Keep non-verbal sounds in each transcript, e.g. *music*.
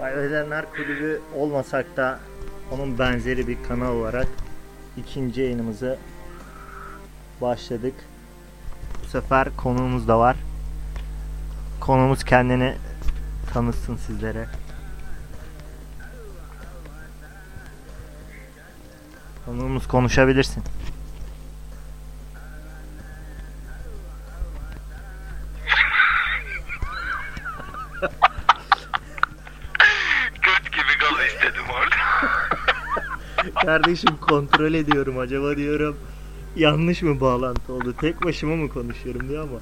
Bayvedenler Kulübü olmasak da onun benzeri bir kanal olarak ikinci yayınımızı başladık. Bu sefer konuğumuz da var. Konuğumuz kendini tanıtsın sizlere. Konuğumuz konuşabilirsin. Göt gibi gaz istedim orada. Kardeşim kontrol ediyorum acaba diyorum yanlış mı bağlantı oldu? Tek başıma mı konuşuyorum diyor ama.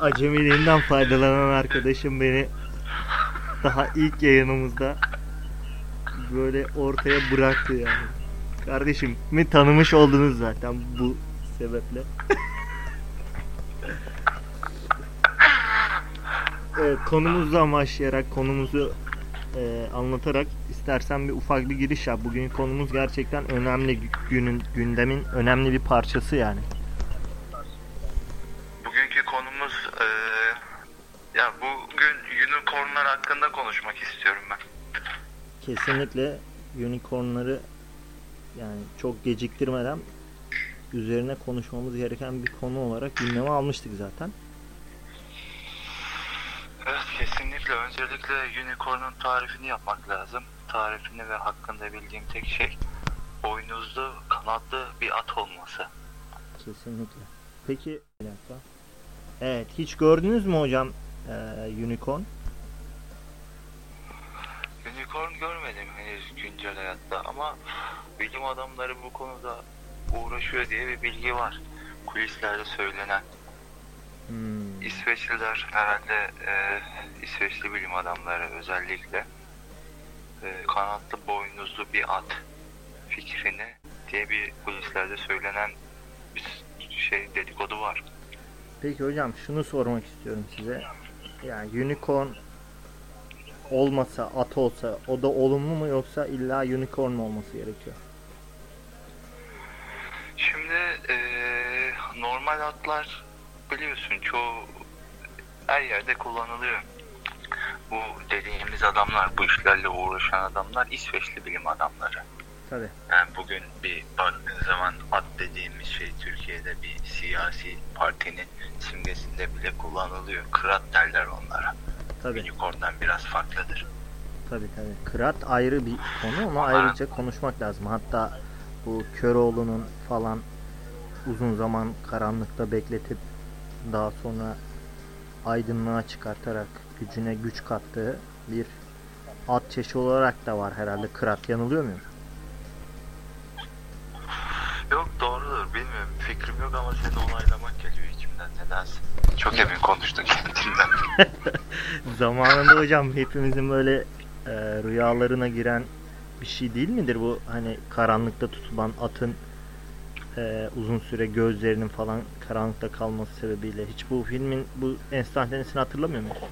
*laughs* Acemiliğinden faydalanan arkadaşım beni daha ilk yayınımızda böyle ortaya bıraktı yani. Kardeşim mi tanımış oldunuz zaten bu sebeple. *laughs* Evet, konumuzla başlayarak konumuzu e, anlatarak istersen bir ufak bir giriş yap. Bugün konumuz gerçekten önemli günün gündemin önemli bir parçası yani. Bugünkü konumuz eee ya bugün unicornlar hakkında konuşmak istiyorum ben. Kesinlikle unicornları yani çok geciktirmeden üzerine konuşmamız gereken bir konu olarak gündeme almıştık zaten. Evet kesinlikle öncelikle unicorn'un tarifini yapmak lazım. Tarifini ve hakkında bildiğim tek şey boynuzlu kanatlı bir at olması. Kesinlikle. Peki bir dakika. Evet hiç gördünüz mü hocam e, unicorn? Unicorn görmedim henüz güncel hayatta ama bilim adamları bu konuda uğraşıyor diye bir bilgi var. Kulislerde söylenen. Hmm. İsveçliler herhalde e, İsveçli bilim adamları özellikle e, kanatlı boynuzlu bir at fikrini diye bir kulislerde söylenen bir şey dedikodu var. Peki hocam şunu sormak istiyorum size. Yani unicorn olmasa at olsa o da olumlu mu yoksa illa unicorn mu olması gerekiyor? Şimdi e, normal atlar biliyorsun çoğu her yerde kullanılıyor. Bu dediğimiz adamlar, bu işlerle uğraşan adamlar İsveçli bilim adamları. Tabi. Yani bugün bir baktığın zaman at dediğimiz şey Türkiye'de bir siyasi partinin simgesinde bile kullanılıyor. Kırat derler onlara. Tabi Unicorn'dan biraz farklıdır. tabi tabi. Kırat ayrı bir konu Ama- ayrıca konuşmak lazım. Hatta bu Köroğlu'nun falan uzun zaman karanlıkta bekletip daha sonra aydınlığa çıkartarak gücüne güç kattığı bir at çeşidi olarak da var herhalde Kırat. Yanılıyor muyum? Yok doğrudur bilmiyorum. Fikrim yok ama seni onaylamak geliyor içimden nedense. Çok emin konuştun kendinden. *laughs* Zamanında hocam hepimizin böyle e, rüyalarına giren bir şey değil midir bu hani karanlıkta tutulan atın e, uzun süre gözlerinin falan karanlıkta kalması sebebiyle hiç bu filmin bu enstantanesini hatırlamıyor musun?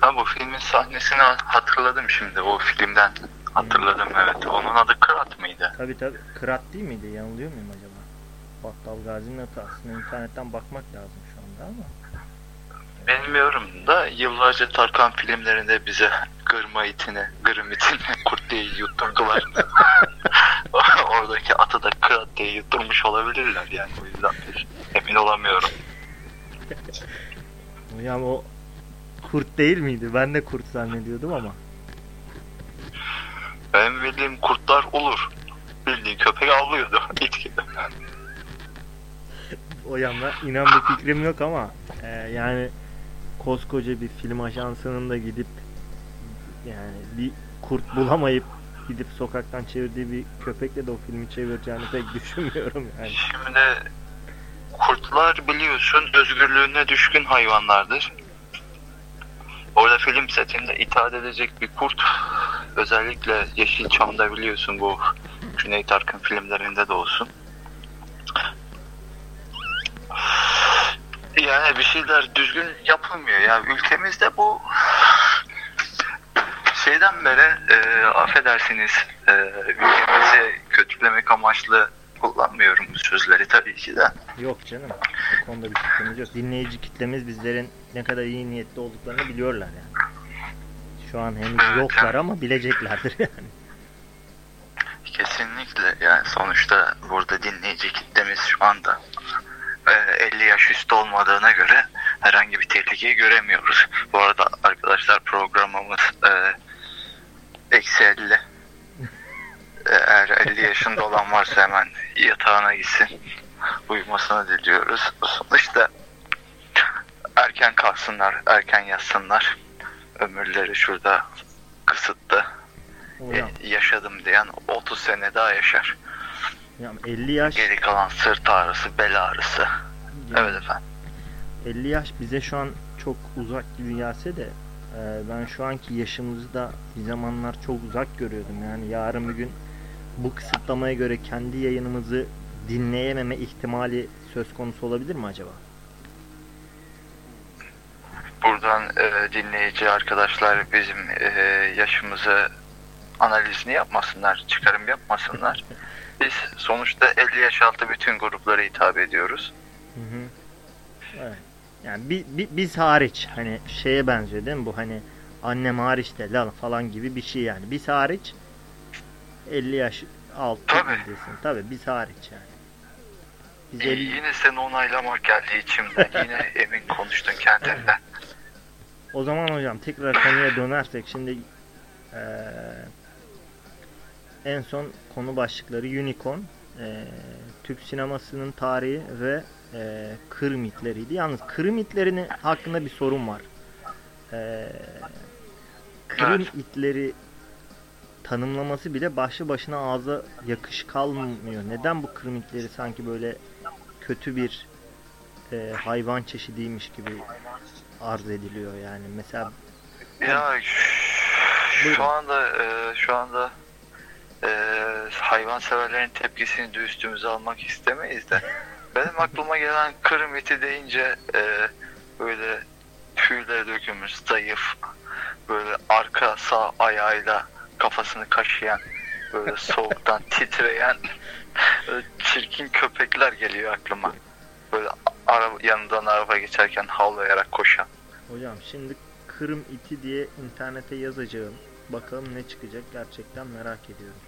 Ha bu filmin sahnesini hatırladım şimdi o filmden. Hatırladım evet. Onun adı Kırat mıydı? Tabi tabi Kırat değil miydi? Yanılıyor muyum acaba? Battal Gazi'nin atı aslında internetten bakmak lazım şu anda ama. Bilmiyorum da yıllarca Tarkan filmlerinde bize gırma itini, gırım itini kurt diye yutturdular. *laughs* Oradaki atı da Kırat diye yutturmuş olabilirler yani o yüzden emin olamıyorum. Hocam o kurt değil miydi? Ben de kurt zannediyordum ama. Benim bildiğim kurtlar olur. Bildiğin köpek avlıyordu *laughs* it gibi. O yanda inan bir fikrim yok ama e, yani koskoca bir film ajansının da gidip yani bir kurt bulamayıp gidip sokaktan çevirdiği bir köpekle de o filmi çevireceğini pek *laughs* düşünmüyorum yani. Şimdi kurtlar biliyorsun özgürlüğüne düşkün hayvanlardır. Orada film setinde itaat edecek bir kurt özellikle Yeşilçam'da biliyorsun bu Cüneyt Arkın filmlerinde de olsun. Yani bir şeyler düzgün yapılmıyor ya. Ülkemizde bu şeyden beri e, affedersiniz e, ülkemizi kötülemek amaçlı kullanmıyorum bu sözleri tabii ki de. Yok canım. O konuda bir sıkıntımız yok. Dinleyici kitlemiz bizlerin ne kadar iyi niyetli olduklarını biliyorlar yani. Şu an henüz Evet, yoklar evet. ama bileceklerdir *laughs* yani. Kesinlikle yani sonuçta burada dinleyici kitlemiz şu anda e, 50 yaş üstü olmadığına göre herhangi bir tehlikeyi göremiyoruz. Bu arada arkadaşlar programımız e, eksi 50. E, Eğer 50 yaşında olan varsa hemen yatağına gitsin. Uyumasını diliyoruz. Sonuçta erken kalksınlar, erken yatsınlar. Ömürleri şurada kısıtlı. Hocam, E, yaşadım diyen 30 sene daha yaşar. ya 50 yaş Geri kalan sırt ağrısı, bel ağrısı. Evet efendim. 50 yaş bize şu an çok uzak gibi gelse de e, ben şu anki yaşımızı da bir zamanlar çok uzak görüyordum. Yani yarın bir gün bu kısıtlamaya göre kendi yayınımızı dinleyememe ihtimali söz konusu olabilir mi acaba? Buradan e, dinleyici arkadaşlar bizim e, yaşımızı analizini yapmasınlar, çıkarım yapmasınlar. *laughs* Biz sonuçta 50 yaş altı bütün gruplara hitap ediyoruz. Yani bi, bi- biz hariç hani şeye benziyor değil mi bu hani annem hariç de lan falan gibi bir şey yani. Biz hariç 50 yaş altı Tabii. diyorsun. Tabii biz hariç yani. Biz İyi, 50 Yine seni onaylamak geldi içimden. *laughs* Yine emin konuştun kendinden. O zaman hocam tekrar konuya dönersek şimdi eee, en son konu başlıkları Unicorn, eee, Türk sinemasının tarihi ve eee Kır mitleriydi. Yalnız Kır hakkında bir sorun var. Eee Kırım Evet. itleri tanımlaması bile başlı başına ağza yakış kalmıyor. Neden bu Kırım itleri sanki böyle kötü bir eee, hayvan çeşidiymiş gibi arz ediliyor yani. Mesela Ya Buyurun. şu anda e, şu anda e, hayvan severlerin tepkisini de üstümüze almak istemeyiz de *laughs* benim aklıma gelen kırım iti deyince e, böyle tüyleri dökülmüş zayıf böyle arka sağ ayağıyla kafasını kaşıyan böyle *laughs* soğuktan titreyen çirkin köpekler geliyor aklıma. Böyle araba, yanından araba geçerken havlayarak koşan. hocam şimdi Kırım iti diye internete yazacağım. Bakalım ne çıkacak gerçekten merak ediyorum.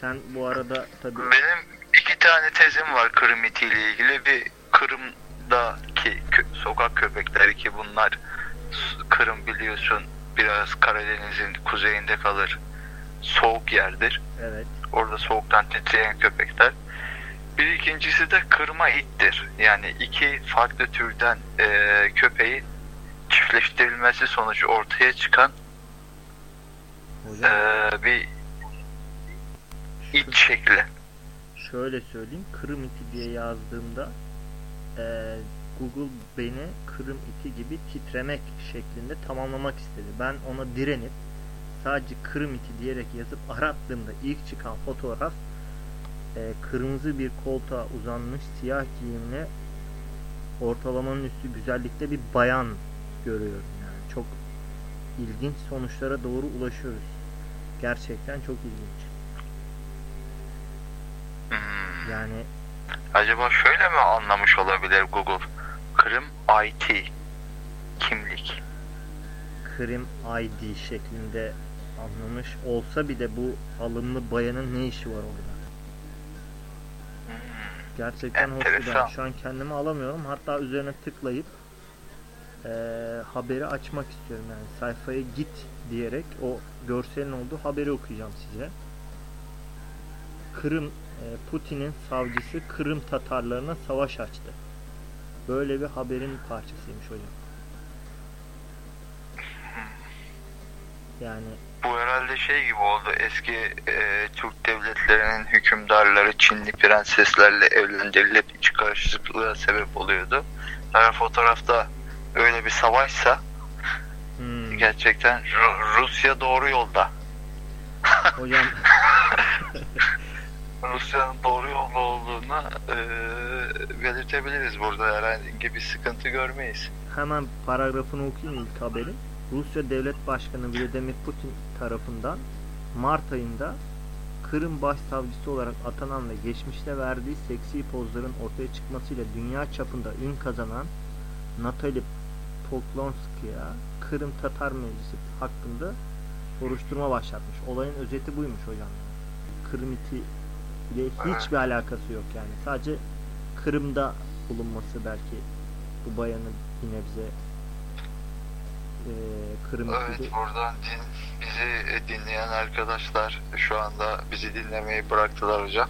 Sen bu arada tabii Benim iki tane tezim var Kırım itiyle ilgili. Bir Kırım'daki kö- sokak köpekleri ki bunlar Kırım biliyorsun biraz Karadeniz'in kuzeyinde kalır. Soğuk yerdir. evet Orada soğuktan titreyen köpekler. Bir ikincisi de kırma ittir. Yani iki farklı türden eee, köpeğin çiftleştirilmesi sonucu ortaya çıkan hocam eee, bir it şekli. şöyle söyleyeyim Kırım iti diye yazdığımda eee, Google beni Kırım iti gibi titremek şeklinde tamamlamak istedi. Ben ona direnip sadece Kırım iti diyerek yazıp arattığımda ilk çıkan fotoğraf eee, kırmızı bir koltuğa uzanmış siyah giyimli ortalamanın üstü güzellikte bir bayan görüyorum. Yani çok ilginç sonuçlara doğru ulaşıyoruz. Gerçekten çok ilginç. Yani Acaba şöyle mi anlamış olabilir Google? Kırım IT kimlik. Krim ID şeklinde anlamış olsa bile bu alımlı bayanın ne işi var orada? Gerçekten hoş bir Enteresan. ben şu an kendimi alamıyorum. Hatta üzerine tıklayıp eee, haberi açmak istiyorum yani sayfaya git diyerek o görselin olduğu haberi okuyacağım size. Kırım Putin'in savcısı Kırım Tatarlarına savaş açtı. Böyle bir haberin parçasıymış hocam. Yani Bu herhalde şey gibi oldu. Eski e, Türk devletlerinin hükümdarları Çinli prenseslerle evlendirilip iç karışıklığa sebep oluyordu. Eğer fotoğrafta öyle bir savaşsa hmm, gerçekten Ru- Rusya doğru yolda. hocam *laughs* Rusya'nın doğru yolda olduğunu e, belirtebiliriz burada. Herhangi bir sıkıntı görmeyiz. Hemen paragrafını okuyayım ilk haberin. Rusya Devlet Başkanı Vladimir Putin tarafından Mart ayında Kırım başsavcısı olarak atanan ve geçmişte verdiği seksi pozların ortaya çıkmasıyla dünya çapında ün kazanan Natalie Poklonskaya Kırım Tatar Meclisi hakkında soruşturma başlatmış. Olayın özeti buymuş hocam. Kırım iti ile hiçbir alakası yok yani. Sadece Kırım'da bulunması belki bu bayanı bir nebze e, Kırım Evet itiyle- buradan din, bizi e, dinleyen arkadaşlar şu anda bizi dinlemeyi bıraktılar hocam.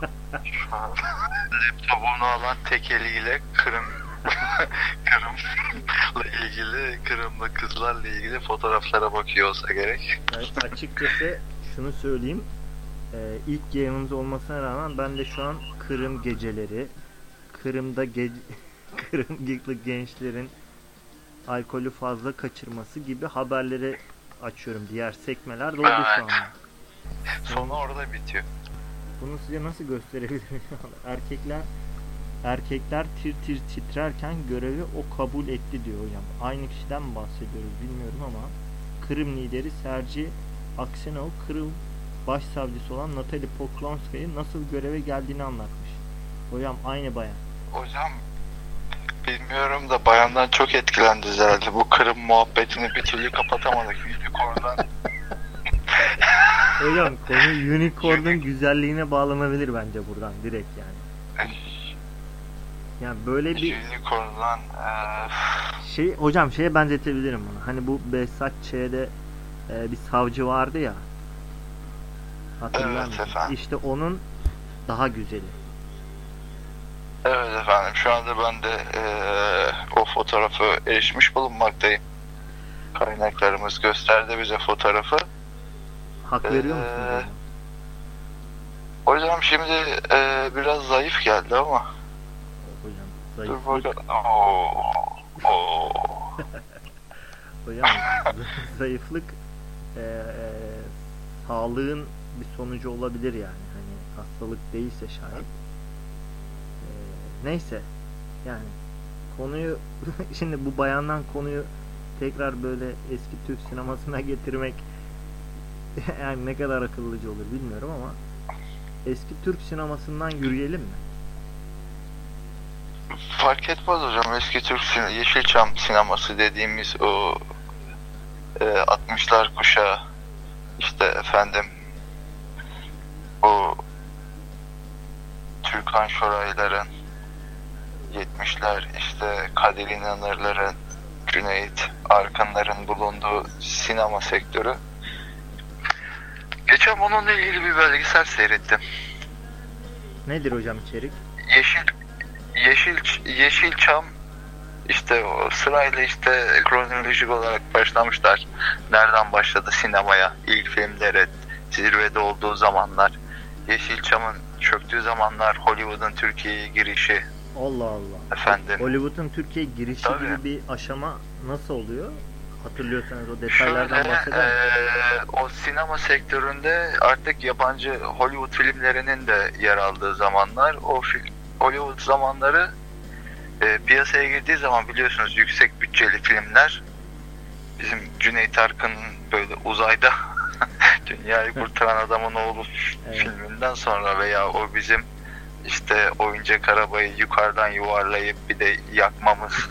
*laughs* şu an laptopunu alan tek eliyle Kırım *laughs* Kırım'la ilgili Kırımlı kızlarla ilgili fotoğraflara bakıyor olsa gerek. Yani açıkçası şunu söyleyeyim. Ee, ilk yayınımız olmasına rağmen ben de şu an Kırım geceleri, Kırım'da ge *laughs* Kırımlı gençlerin alkolü fazla kaçırması gibi haberleri açıyorum. Diğer sekmeler doldu şu Evet. anda. Sonu orada bitiyor. Bunu size nasıl gösterebilirim? *laughs* erkekler erkekler tir tir titrerken görevi o kabul etti diyor hocam. Aynı kişiden bahsediyoruz bilmiyorum ama Kırım lideri Sergi Aksenov Kırım başsavcısı olan Natalie Poklonskay'ı nasıl göreve geldiğini anlatmış. Hocam aynı bayan. Hocam bilmiyorum da bayandan çok etkilendiniz herhalde. Bu Kırım muhabbetini bir türlü kapatamadık. Unicorn'dan *laughs* Hocam konu unicorn'un güzelliğine bağlanabilir bence buradan direkt yani. Yani böyle bir Unicorn'dan eee, şey hocam şeye benzetebilirim bunu. Hani bu Behzat Ç'de e, bir savcı vardı ya. Hatırlar Evet mısın? efendim. İşte onun daha güzeli. Evet efendim şu anda ben de eee, o fotoğrafı erişmiş bulunmaktayım. Kaynaklarımız gösterdi bize fotoğrafı. Hak veriyor musunuz Ee, hocam? Hocam şimdi eee, biraz zayıf geldi ama Hocam dur zayıflık, bakalım. Oo, oo. *laughs* hocam *laughs* zayıflık e, e, sağlığın bir sonucu olabilir yani. Hani hastalık değilse şayet. E, neyse yani konuyu *laughs* şimdi bu bayandan konuyu tekrar böyle eski Türk sinemasına getirmek *laughs* yani ne kadar akıllıca olur bilmiyorum ama eski Türk sinemasından yürüyelim mi? Fark etmez hocam eski Türk sine Yeşilçam sineması dediğimiz o e, 60'lar kuşağı işte efendim o Türkan Şorayların 70'ler işte Kadir İnanırların Cüneyt Arkınların bulunduğu sinema sektörü Geçen onunla ilgili bir belgesel seyrettim. Nedir hocam içerik? Yeşil Yeşil Yeşilçam işte o sırayla işte kronolojik olarak başlamışlar. Nereden başladı sinemaya? ilk filmleri zirvede olduğu zamanlar. Yeşilçam'ın çöktüğü zamanlar Hollywood'un Türkiye'ye girişi Allah Allah. efendim. Hollywood'un Türkiye girişi Tabii. gibi bir aşama nasıl oluyor? Hatırlıyorsanız o detaylardan Şöyle bahseder eee, o sinema sektöründe artık yabancı Hollywood filmlerinin de yer aldığı zamanlar o film Hollywood zamanları eee, piyasaya girdiği zaman biliyorsunuz yüksek bütçeli filmler bizim Cüneyt Arkın'ın böyle uzayda dünyayı kurtaran adamın oğlu Evet. filminden sonra veya o bizim işte oyuncak arabayı yukarıdan yuvarlayıp bir de yakmamız *laughs*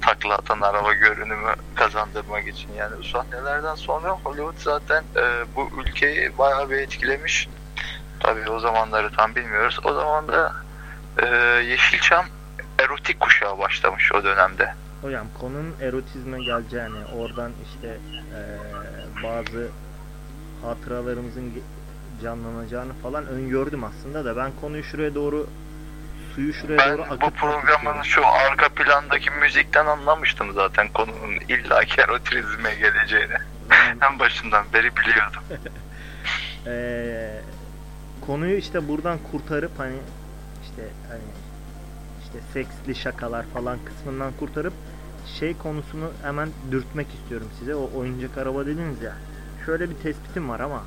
takla atan araba görünümü kazandırmak için yani bu sahnelerden sonra Hollywood zaten e, bu ülkeyi bayağı bir etkilemiş. Tabii o zamanları tam bilmiyoruz. O zaman da e, Yeşilçam erotik kuşağı başlamış o dönemde. Hocam konunun erotizme geleceğini, oradan işte eee, bazı hatıralarımızın canlanacağını falan öngördüm aslında da ben konuyu şuraya doğru suyu şuraya Ben doğru bu akıtmak programın istiyorum. şu arka plandaki müzikten anlamıştım zaten konunun illaki erotizme geleceğini. *laughs* Yani, En başından beri biliyordum. eee, *laughs* konuyu işte buradan kurtarıp hani işte hani işte seksli şakalar falan kısmından kurtarıp şey konusunu hemen dürtmek istiyorum size. O oyuncak araba dediniz ya. Şöyle bir tespitim var ama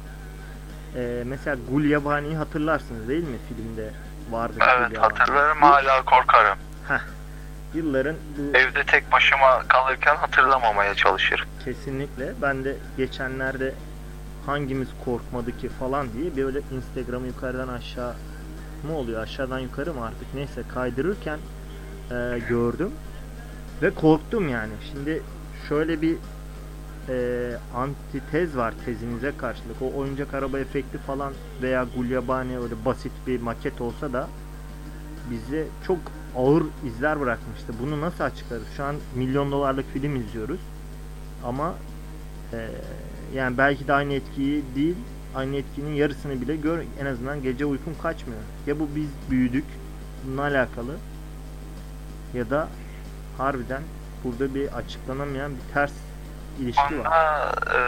eee, mesela Gulyabani'yi hatırlarsınız değil mi filmde vardı Evet Gulyabani. hatırlarım hala korkarım. Yılların bu Evde tek başıma kalırken hatırlamamaya çalışırım. kesinlikle ben de geçenlerde hangimiz korkmadı ki falan diye böyle Instagram'ı yukarıdan aşağı mı oluyor aşağıdan yukarı mı artık neyse kaydırırken e, gördüm ve korktum yani. Şimdi şöyle bir e, antitez var tezinize karşılık. O oyuncak araba efekti falan veya Gulyabani öyle basit bir maket olsa da bize çok ağır izler bırakmıştı. Bunu nasıl açıklarız? Şu an milyon dolarlık film izliyoruz. Ama e, yani belki de aynı etkiyi değil aynı etkinin yarısını bile gör en azından gece uykum kaçmıyor. Ya bu biz büyüdük bununla alakalı ya da harbiden burada bir açıklanamayan bir ters ilişki var. E,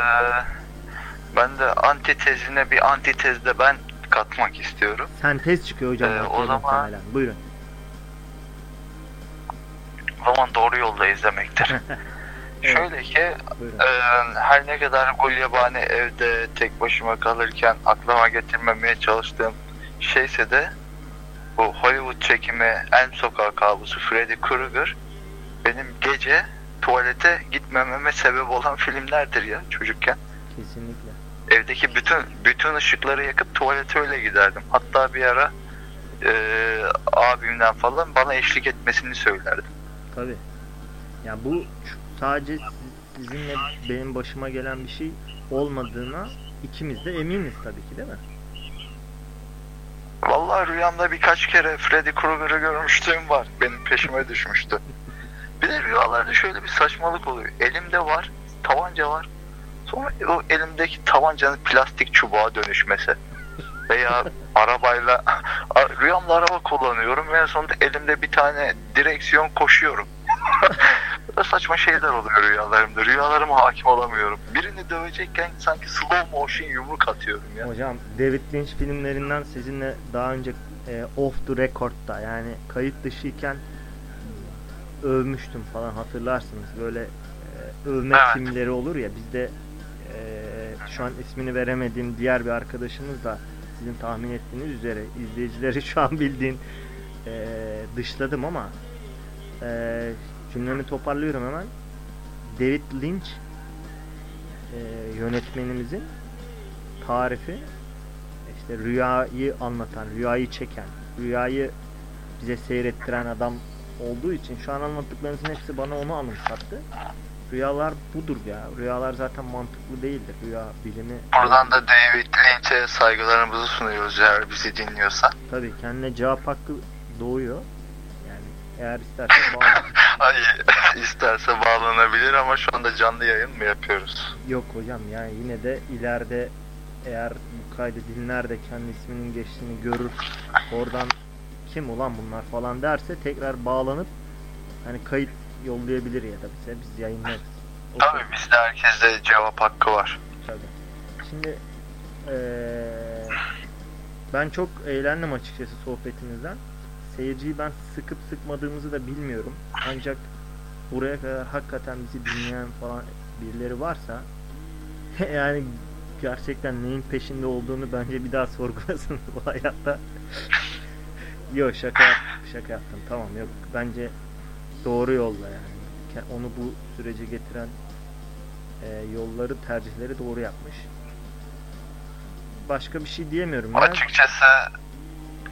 ben de antitezine bir antitez de ben katmak istiyorum. Sentez çıkıyor hocam. Ee, o zaman- muhtemelen. Buyurun. O zaman doğru yolda izlemektir. *laughs* Evet. Şöyle ki Buyurun. e, her ne kadar Gulyabani evde tek başıma kalırken aklıma getirmemeye çalıştığım şeyse de bu Hollywood çekimi Elm Sokağı kabusu Freddy Krueger benim gece tuvalete gitmememe sebep olan filmlerdir ya çocukken. Kesinlikle. Evdeki bütün bütün ışıkları yakıp tuvalete öyle giderdim. Hatta bir ara e, abimden falan bana eşlik etmesini söylerdim. Tabi. Ya bu sadece siz- sizinle benim başıma gelen bir şey olmadığına ikimiz de eminiz tabii ki değil mi? Vallahi rüyamda birkaç kere Freddy Krueger'ı görmüştüm var. Benim peşime düşmüştü. *laughs* Bir de rüyalarda şöyle bir saçmalık oluyor. Elimde var, tabanca var. Sonra o elimdeki tabancanın plastik çubuğa dönüşmesi. Veya *laughs* arabayla, rüyamda araba kullanıyorum ve en sonunda elimde bir tane direksiyon koşuyorum. *laughs* Böyle saçma şeyler oluyor rüyalarımda. Rüyalarıma hakim olamıyorum. Birini dövecekken sanki slow motion yumruk atıyorum ya. Hocam David Lynch filmlerinden sizinle daha önce e, off the record'da yani kayıt dışıyken övmüştüm falan hatırlarsınız. Böyle e, övme Evet. filmleri olur ya bizde e, şu an ismini veremediğim diğer bir arkadaşımız da sizin tahmin ettiğiniz üzere izleyicileri *laughs* şu an bildiğin e, dışladım ama e, cümlemi toparlıyorum hemen. David Lynch e, yönetmenimizin tarifi işte rüyayı anlatan, rüyayı çeken, rüyayı bize seyrettiren adam olduğu için şu an anlattıklarınızın hepsi bana onu anımsattı. Rüyalar budur ya. Rüyalar zaten mantıklı değildir. Rüya bilimi Buradan da David Lynch'e saygılarımızı sunuyoruz eğer bizi dinliyorsa. tabii kendine cevap hakkı doğuyor. Yani eğer isterse bağlı. *laughs* Ay isterse bağlanabilir ama şu anda canlı yayın mı yapıyoruz? Yok hocam yani yine de ileride eğer bu kaydı dinler de kendi isminin geçtiğini görür oradan kim ulan bunlar falan derse tekrar bağlanıp hani kayıt yollayabilir ya da bize biz yayınlarız. O *laughs* Tabii bizde herkeste cevap hakkı var. Tabii. Şimdi eee, ben çok eğlendim açıkçası sohbetimizden. Seyirciyi ben sıkıp sıkmadığımızı da bilmiyorum. Ancak buraya kadar hakikaten bizi dinleyen falan birileri varsa *laughs* yani gerçekten neyin peşinde olduğunu bence bir daha sorgulasın bu hayatta. Yok şaka yap- şaka yaptım tamam yok bence doğru yolda yani. Onu bu sürece getiren e, yolları tercihleri doğru yapmış. Başka bir şey diyemiyorum. ya. Açıkçası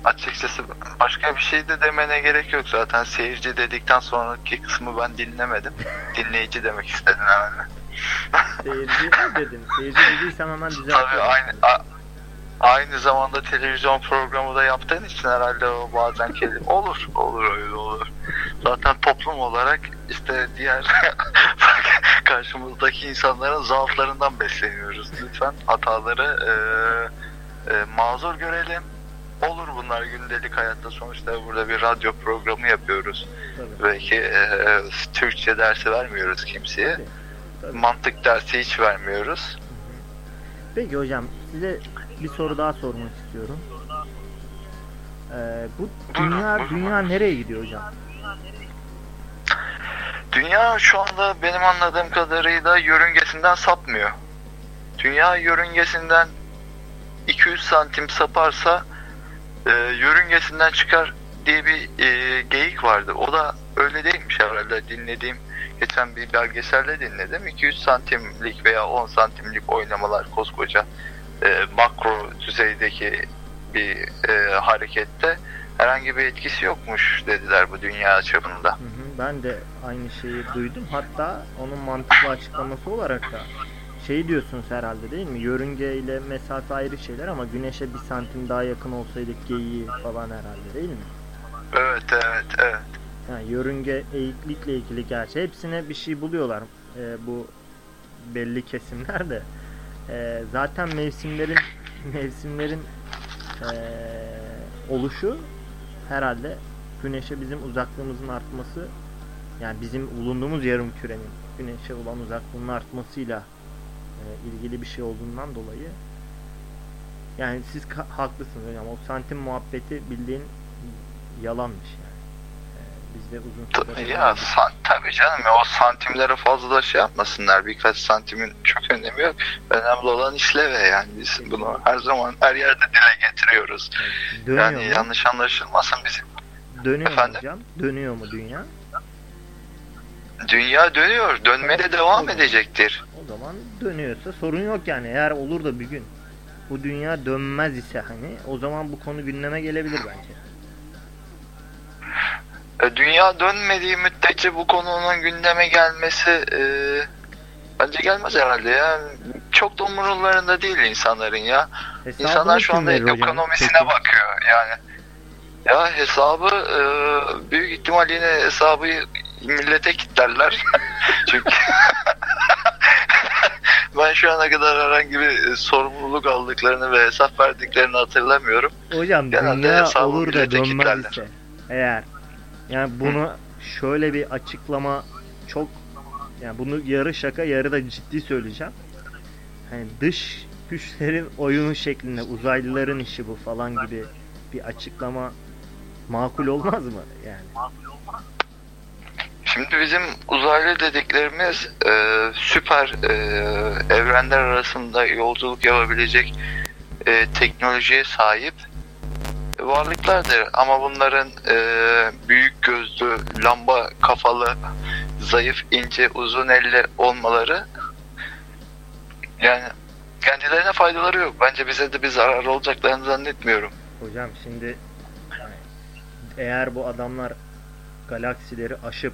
açıkçası başka bir şey de demene gerek yok zaten seyirci dedikten sonraki kısmı ben dinlemedim. *laughs* Dinleyici demek istedim hemen. Seyirci mi dedim? Seyirci dediysem hemen Tabii düzeltiyorum. aynı a- aynı zamanda televizyon programı da yaptığın için herhalde o bazen kelime *laughs* olur olur öyle olur. Zaten toplum olarak işte diğer *laughs* karşımızdaki insanların zaaflarından besleniyoruz. Lütfen hataları e, e, mazur görelim. Olur bunlar gündelik hayatta sonuçta burada bir radyo programı yapıyoruz. Tabii, Belki e, Türkçe dersi vermiyoruz kimseye. tabii, tabii. Mantık dersi hiç vermiyoruz. Peki hocam size bir soru daha sormak istiyorum. Ee, bu dünya dünya nereye gidiyor hocam? Dünya şu anda benim anladığım kadarıyla yörüngesinden sapmıyor. Dünya yörüngesinden 200 santim saparsa e, yörüngesinden çıkar diye bir e, geyik vardı. O da öyle değilmiş herhalde dinlediğim geçen bir belgeselde dinledim. 2-3 santimlik veya 10 santimlik oynamalar koskoca e, makro düzeydeki bir e, harekette herhangi bir etkisi yokmuş dediler bu dünya çapında. Hı hı, ben de aynı şeyi duydum. Hatta onun mantıklı açıklaması olarak da şey diyorsunuz herhalde değil mi? Yörünge ile mesafe ayrı şeyler ama güneşe bir santim daha yakın olsaydık geyiği falan herhalde değil mi? Evet evet evet. Yani yörünge eğiklikle ilgili gerçi hepsine bir şey buluyorlar Ee, bu belli kesimler de. Ee, zaten mevsimlerin *laughs* mevsimlerin ee, oluşu herhalde güneşe bizim uzaklığımızın artması yani bizim bulunduğumuz yarım kürenin güneşe olan uzaklığının artmasıyla e, ilgili bir şey olduğundan dolayı yani siz haklısınız hocam o santim muhabbeti bildiğin yalanmış yani. Bizde uzun süre Ya san, tabii canım ya o santimlere fazla da şey yapmasınlar. Birkaç santimin çok önemi yok. Önemli olan işleve yani. Biz bunu her zaman her yerde dile getiriyoruz. dönüyor Yani mu? yanlış anlaşılmasın bizim. Dönüyor Efendim? mu hocam? Dönüyor mu dünya? Dünya dönüyor. Dönmeye de devam edecektir. O zaman dönüyorsa sorun yok yani. Eğer olur da bir gün bu dünya dönmez ise hani o zaman bu konu gündeme gelebilir bence. E, Dünya dönmediği müddetçe bu konunun gündeme gelmesi e, bence gelmez herhalde ya. Çok da umurlarında değil insanların ya. Hesabını İnsanlar şu anda hocam? ekonomisine Peki. bakıyor yani. Ya hesabı e, büyük ihtimal yine hesabı millete kilitlerler. *laughs* Çünkü *laughs* ben şu ana kadar herhangi bir sorumluluk aldıklarını ve hesap verdiklerini hatırlamıyorum. Hocam Genelde dünya olur da dönmez ise eğer yani bunu şöyle bir açıklama çok yani bunu yarı şaka yarı da ciddi söyleyeceğim. Hani dış güçlerin oyunu şeklinde uzaylıların işi bu falan gibi bir açıklama makul olmaz mı yani? Şimdi bizim uzaylı dediklerimiz e, süper e, evrenler arasında yolculuk yapabilecek e, teknolojiye sahip varlıklardır. Ama bunların e, büyük gözlü, lamba kafalı, zayıf, ince, uzun elli olmaları yani kendilerine faydaları yok. Bence bize de bir zarar olacaklarını zannetmiyorum. Hocam şimdi eğer bu adamlar galaksileri aşıp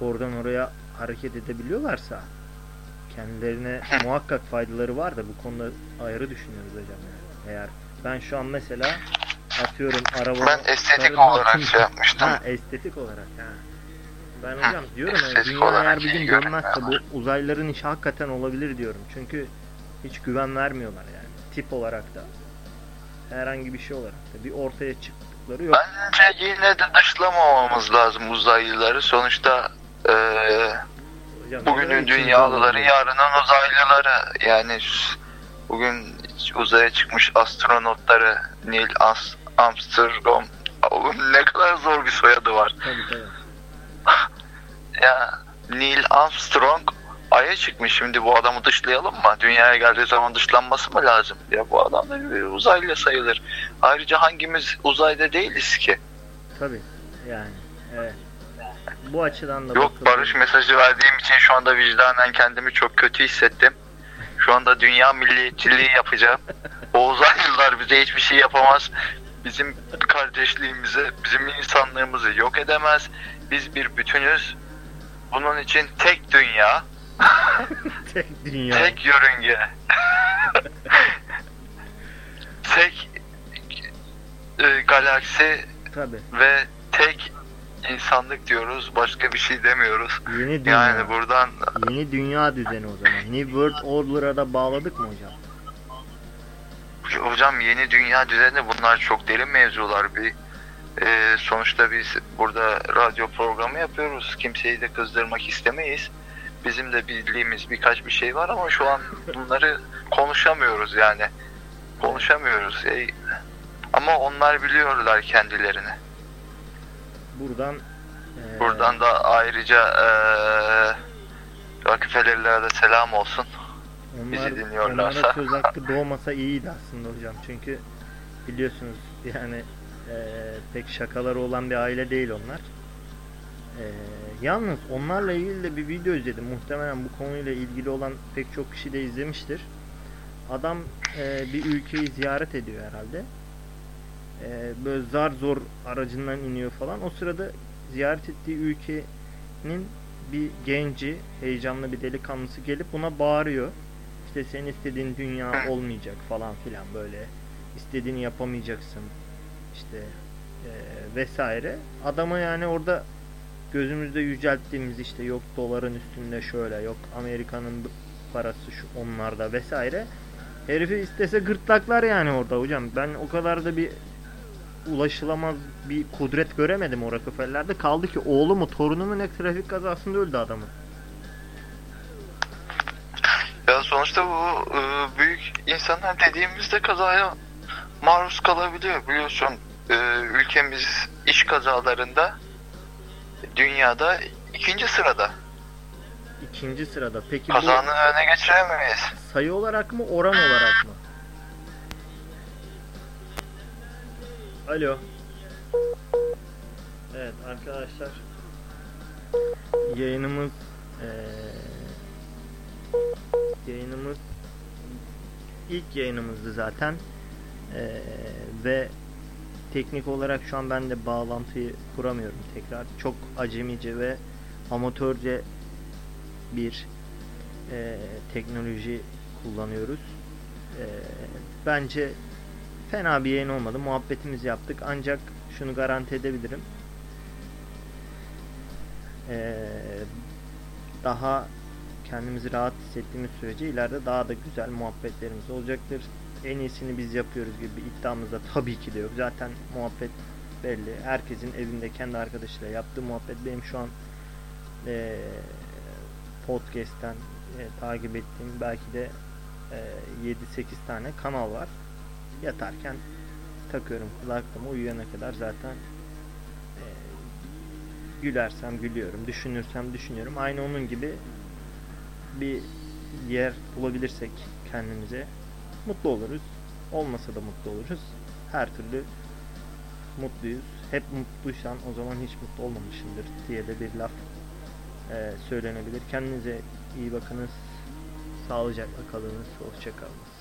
oradan oraya hareket edebiliyorlarsa kendilerine muhakkak faydaları var da bu konuda ayrı düşünüyoruz hocam yani. Eğer ben şu an mesela atıyorum araba Ben estetik olarak şey yapmıştım. Ha estetik olarak ha. Ben hocam diyorum yani dünya eğer bir gün iyi dönmezse bu uzaylıların işi hakikaten olabilir diyorum. Çünkü hiç güven vermiyorlar yani. Tip olarak da herhangi bir şey olarak da bir ortaya çıktıkları yok. Bence yine de dışlamamamız lazım uzaylıları. Sonuçta e, Hocam, bugünün dünyalıları, yarının uzaylıları. Yani bugün uzaya çıkmış astronotları Neil As- Armstrong Oğlum ne kadar zor bir soyadı var. Tabii tabii. *laughs* Ya Neil Armstrong Ay'a çıkmış şimdi bu adamı dışlayalım mı? Dünyaya geldiği zaman dışlanması mı lazım? Ya bu adam da bir uzaylı sayılır. Ayrıca hangimiz uzayda değiliz ki? Tabii. Yani evet. Bu açıdan da Yok bakıldığında- barış mesajı verdiğim için şu anda vicdanen kendimi çok kötü hissettim. Şu anda dünya milliyetçiliği yapacağım. *laughs* O uzaylılar bize hiçbir şey yapamaz. Bizim kardeşliğimizi, bizim insanlığımızı yok edemez. Biz bir bütünüz. Bunun için tek dünya, *laughs* tek dünya. tek yörünge, *laughs* tek e, galaksi Tabii. ve tek insanlık diyoruz. Başka bir şey demiyoruz. Yeni dünya. Yani buradan Yeni dünya düzeni o zaman. New World Order'a da bağladık mı hocam? Hocam yeni dünya düzeni bunlar çok derin mevzular. Bir e, sonuçta biz burada radyo programı yapıyoruz. Kimseyi de kızdırmak istemeyiz. Bizim de bildiğimiz birkaç bir şey var ama şu an bunları konuşamıyoruz yani. Konuşamıyoruz. E, ama onlar biliyorlar kendilerini. Buradan eee, Buradan da ayrıca e, Rockefeller'lere de selam olsun. bizi onlar, dinliyorlarsa. onlara *laughs* söz hakkı doğmasa iyiydi aslında hocam. Çünkü biliyorsunuz yani eee, pek şakaları olan bir aile değil onlar. Eee, yalnız onlarla ilgili de bir video izledim. Muhtemelen bu konuyla ilgili olan pek çok kişi de izlemiştir. Adam e, bir ülkeyi ziyaret ediyor herhalde. E, böyle zar zor aracından iniyor falan. O sırada ziyaret ettiği ülkenin bir genci, heyecanlı bir delikanlısı gelip buna bağırıyor. İşte senin istediğin dünya olmayacak falan filan böyle. İstediğini yapamayacaksın. İşte e, vesaire. Adama yani orada gözümüzde yücelttiğimiz işte yok doların üstünde şöyle yok Amerika'nın parası şu onlarda vesaire. Herifi istese gırtlaklar yani orada hocam. Ben o kadar da bir ulaşılamaz bir kudret göremedim o Rockefeller'de. Kaldı ki oğlu mu torunu mu ne trafik kazasında öldü adamın. Ya sonuçta bu e, büyük insanlar dediğimizde kazaya maruz kalabiliyor biliyorsun. E, ülkemiz iş kazalarında dünyada ikinci sırada. İkinci sırada. Peki bu Kazanın önüne geçiremeyiz. sayı olarak mı oran olarak mı? Alo. Evet arkadaşlar. Yayınımız eee, yayınımız ilk yayınımızdı zaten. Eee, ve teknik olarak şu an ben de bağlantıyı kuramıyorum tekrar. Çok acemice ve amatörce bir e, teknoloji kullanıyoruz. E, bence fena bir yayın olmadı. Muhabbetimizi yaptık. Ancak şunu garanti edebilirim. E, daha kendimizi rahat hissettiğimiz sürece ileride daha da güzel muhabbetlerimiz olacaktır. En iyisini biz yapıyoruz gibi bir iddiamız da tabii ki de yok. Zaten muhabbet belli. Herkesin evinde kendi arkadaşıyla yaptığı muhabbet benim şu an eee podcast'ten e, takip ettiğim belki de e, 7-8 tane kanal var. Yatarken takıyorum kulaklığımı uyuyana kadar zaten e, gülersem gülüyorum, düşünürsem düşünüyorum. Aynı onun gibi bir yer bulabilirsek kendimize mutlu oluruz. Olmasa da mutlu oluruz. Her türlü mutluyuz. Hep mutluysan o zaman hiç mutlu olmamışsındır diye de bir laf e, söylenebilir. Kendinize iyi bakınız. Sağlıcakla kalınız. Hoşça kalınız.